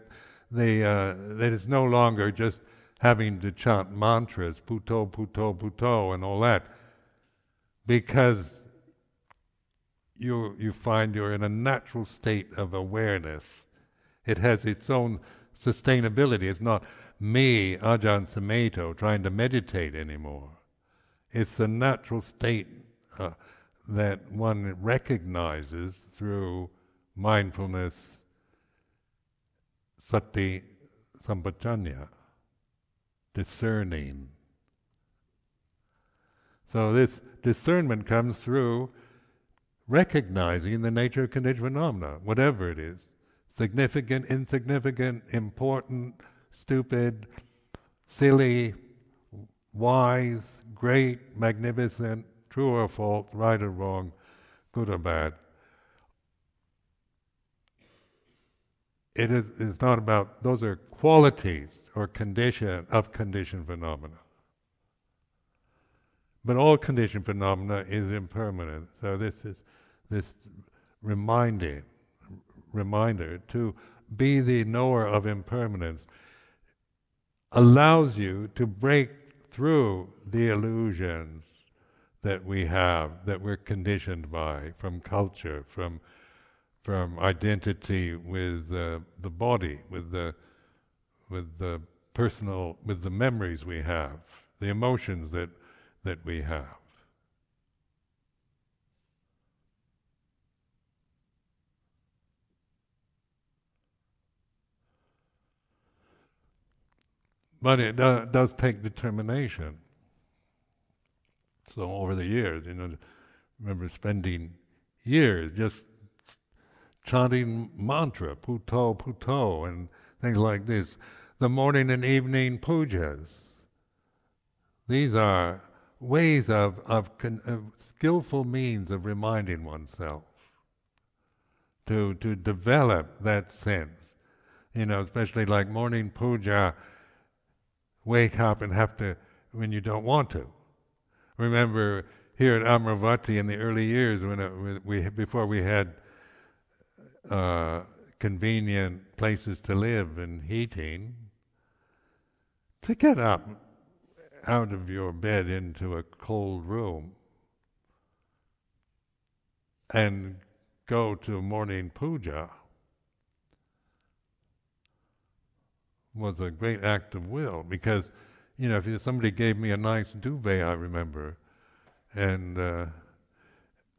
Speaker 1: they uh, that it's no longer just having to chant mantras, Buddho, Buddho, Buddho, and all that, because you you find you're in a natural state of awareness. It has its own sustainability. It's not me, Ajahn Sumedho, trying to meditate anymore. It's the natural state uh, that one recognizes through mindfulness, sati, sampajanya, discerning. So this discernment comes through recognizing the nature of conditioned phenomena, whatever it is significant, insignificant, important, stupid, silly, wise, great, magnificent, true or false, right or wrong, good or bad. It is it's not about those are qualities or condition of conditioned phenomena. But all conditioned phenomena is impermanent. So this is this reminding reminder to be the knower of impermanence allows you to break through the illusions that we have, that we're conditioned by from culture, from from identity with uh, the body, with the with the personal, with the memories we have, the emotions that that we have. But it do, does take determination. So over the years, you know, I remember spending years just chanting mantra, Buddho, Buddho, and things like this. The morning and evening pujas. These are ways of, of, con, of skillful means of reminding oneself to, to develop that sense. You know, especially like morning puja wake up and have to when you don't want to. Remember here at Amaravati in the early years when it, we before we had uh, convenient places to live and heating, to get up out of your bed into a cold room and go to morning puja was a great act of will because, you know, if somebody gave me a nice duvet, I remember, and uh,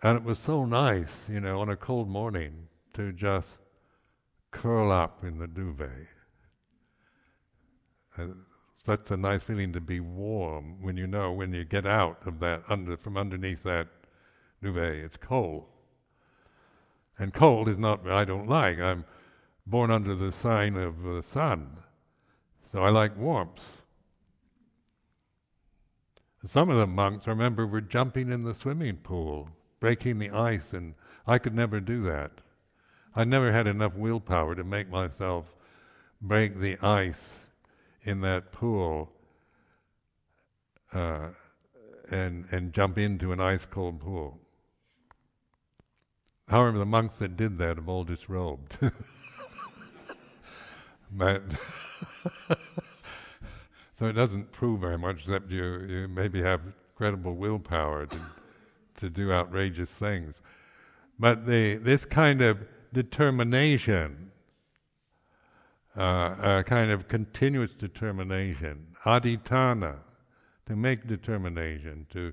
Speaker 1: And it was so nice, you know, on a cold morning to just curl up in the duvet. And such a nice feeling to be warm when you know when you get out of that under from underneath that duvet, it's cold. And cold is not I don't like. I'm born under the sign of the sun, so I like warmth. Some of the monks, I remember, were jumping in the swimming pool, breaking the ice, and I could never do that. I never had enough willpower to make myself break the ice in that pool uh, and and jump into an ice cold pool. However, the monks that did that have all disrobed. so it doesn't prove very much, except you, you maybe have credible willpower to to do outrageous things. But the this kind of determination, uh, a kind of continuous determination, adhitthana, to make determination, to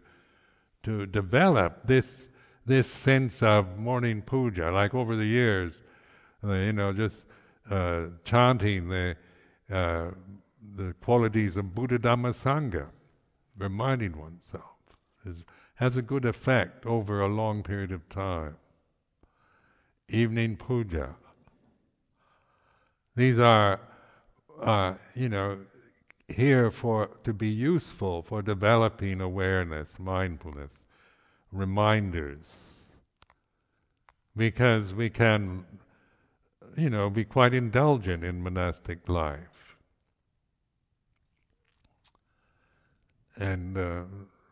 Speaker 1: to develop this this sense of morning puja, like over the years, uh, you know, just uh, chanting the uh, the qualities of Buddha Dhamma Sangha, reminding oneself, is, has a good effect over a long period of time. Evening puja. These are, uh, you know, here for to be useful for developing awareness, mindfulness, reminders, because we can, you know, be quite indulgent in monastic life. And uh,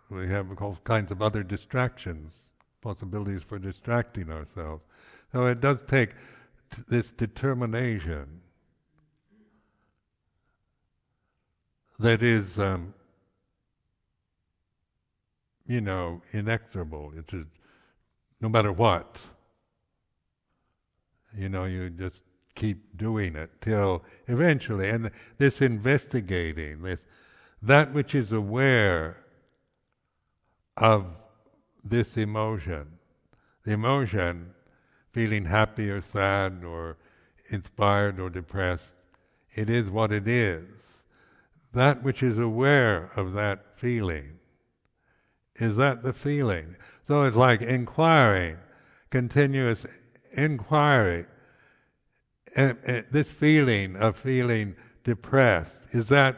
Speaker 1: we have all kinds of other distractions, possibilities for distracting ourselves. So it does take t- this determination that is, um, you know, inexorable. It's no matter what. You know, you just keep doing it till eventually, and this investigating, this that which is aware of this emotion, the emotion, feeling happy or sad or inspired or depressed, it is what it is. That which is aware of that feeling, is that the feeling? So it's like inquiring, continuous inquiry. And, and this feeling of feeling depressed, is that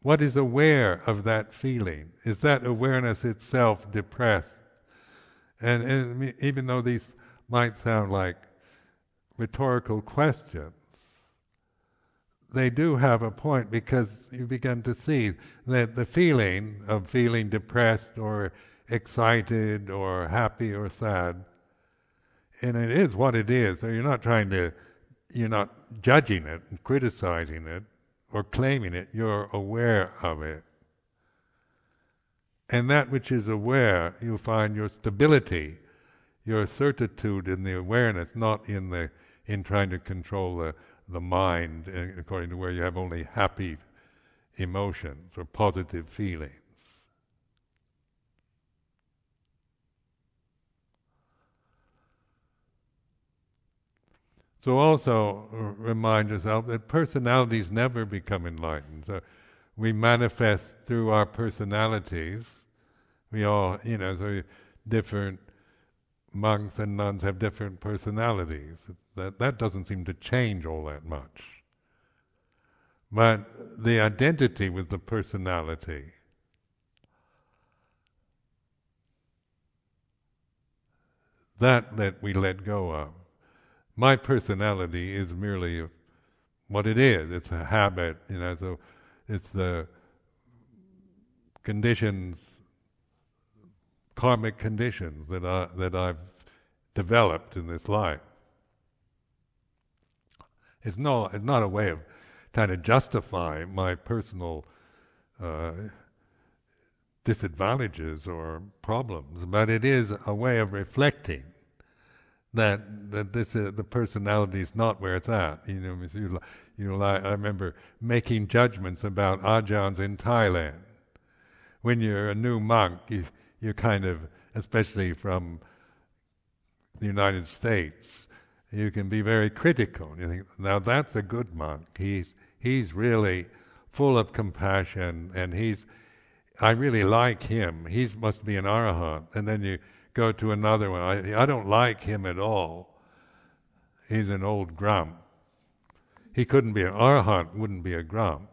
Speaker 1: what is aware of that feeling? Is that awareness itself depressed? And, and even though these might sound like rhetorical questions, they do have a point because you begin to see that the feeling of feeling depressed or excited or happy or sad and it is what it is. So you're not trying to, you're not judging it and criticizing it or claiming it. You're aware of it. And that which is aware, you find your stability, your certitude in the awareness, not in the in trying to control the the mind, uh, according to where you have only happy emotions or positive feelings. So also uh, remind yourself that personalities never become enlightened. So we manifest through our personalities. We all, you know, so different monks and nuns have different personalities. That that doesn't seem to change all that much. But the identity with the personality that that we let go of my personality is merely what it is. It's a habit, you know. So it's the conditions, karmic conditions that I that I've developed in this life. It's no, it's not a way of trying to justify my personal uh, disadvantages or problems, but it is a way of reflecting that that this uh, the personality is not where it's at. You know, you, you I remember making judgments about ajahns in Thailand. When you're a new monk, you you kind of, especially from the United States, you can be very critical. You think, now that's a good monk. He's he's really full of compassion, and he's I really like him. He must be an arahant. And then you go to another one. I, I don't like him at all. He's an old grump. He couldn't be an arahant. Wouldn't be a grump.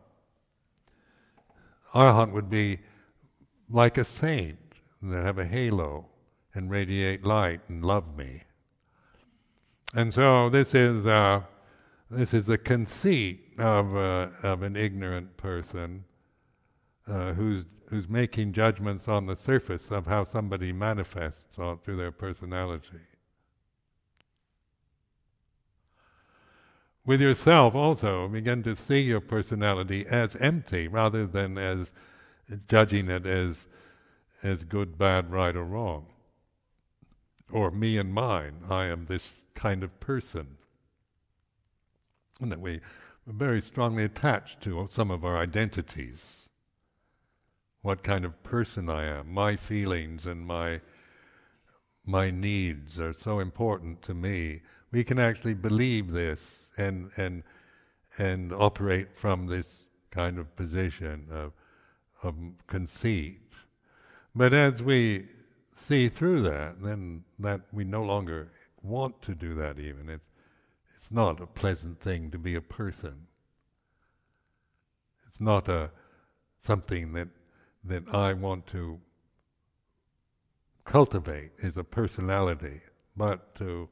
Speaker 1: Arahant would be like a saint that have a halo and radiate light and love me. And so this is uh, this is the conceit of uh, of an ignorant person uh, who's who's making judgments on the surface of how somebody manifests through their personality. With yourself also, begin to see your personality as empty rather than as judging it as as good, bad, right, or wrong. Or me and mine, I am this kind of person. And that we are very strongly attached to some of our identities. What kind of person I am, my feelings and my my needs are so important to me. We can actually believe this and and and operate from this kind of position of of conceit. But as we see through that, then that we no longer want to do that even. It's, it's not a pleasant thing to be a person. It's not a something that that I want to cultivate is a personality, but to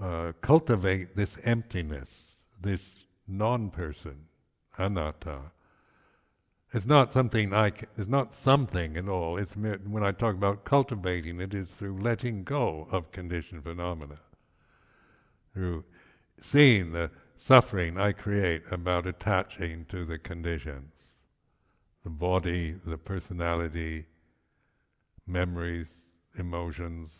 Speaker 1: uh, cultivate this emptiness, this non-person, anatta, it's not something I. It's not something at all. It's when I talk about cultivating, it is through letting go of conditioned phenomena, through seeing the suffering I create about attaching to the conditions, the body, the personality, memories, emotions.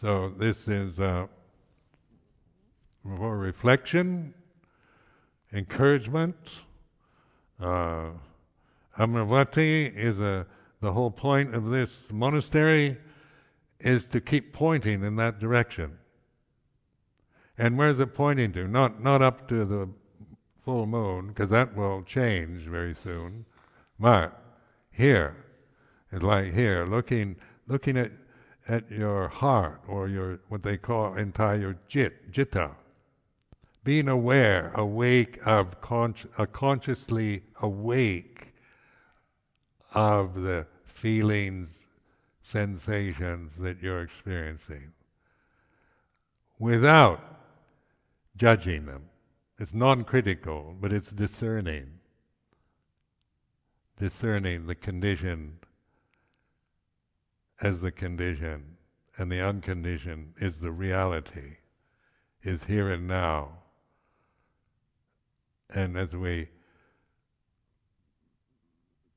Speaker 1: So this is. Uh, for reflection, encouragement. Uh, Amaravati is a, the whole point of this monastery is to keep pointing in that direction. And where's it pointing to? Not not up to the full moon, because that will change very soon. But here, it's like here, looking looking at at your heart or your what they call Thai jit, citta being aware, awake of con- uh, consciously awake of the feelings, sensations that you're experiencing without judging them. It's non critical, but it's discerning. Discerning the condition as the condition, and the unconditioned is the reality, is here and now and as we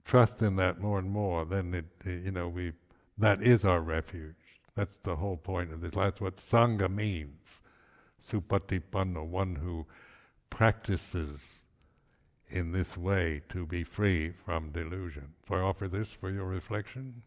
Speaker 1: trust in that more and more, then it, you know, we that is our refuge. That's the whole point of this. That's what sangha means. Supatipanno, one who practices in this way to be free from delusion. So I offer this for your reflection.